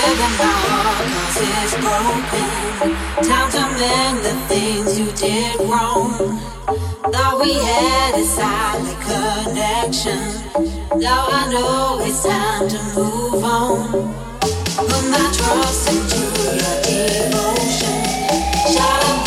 It's broken. Time to mend the things you did wrong. Thought we had a solid connection. Now I know it's time to move on. Put my trust into your devotion. Shout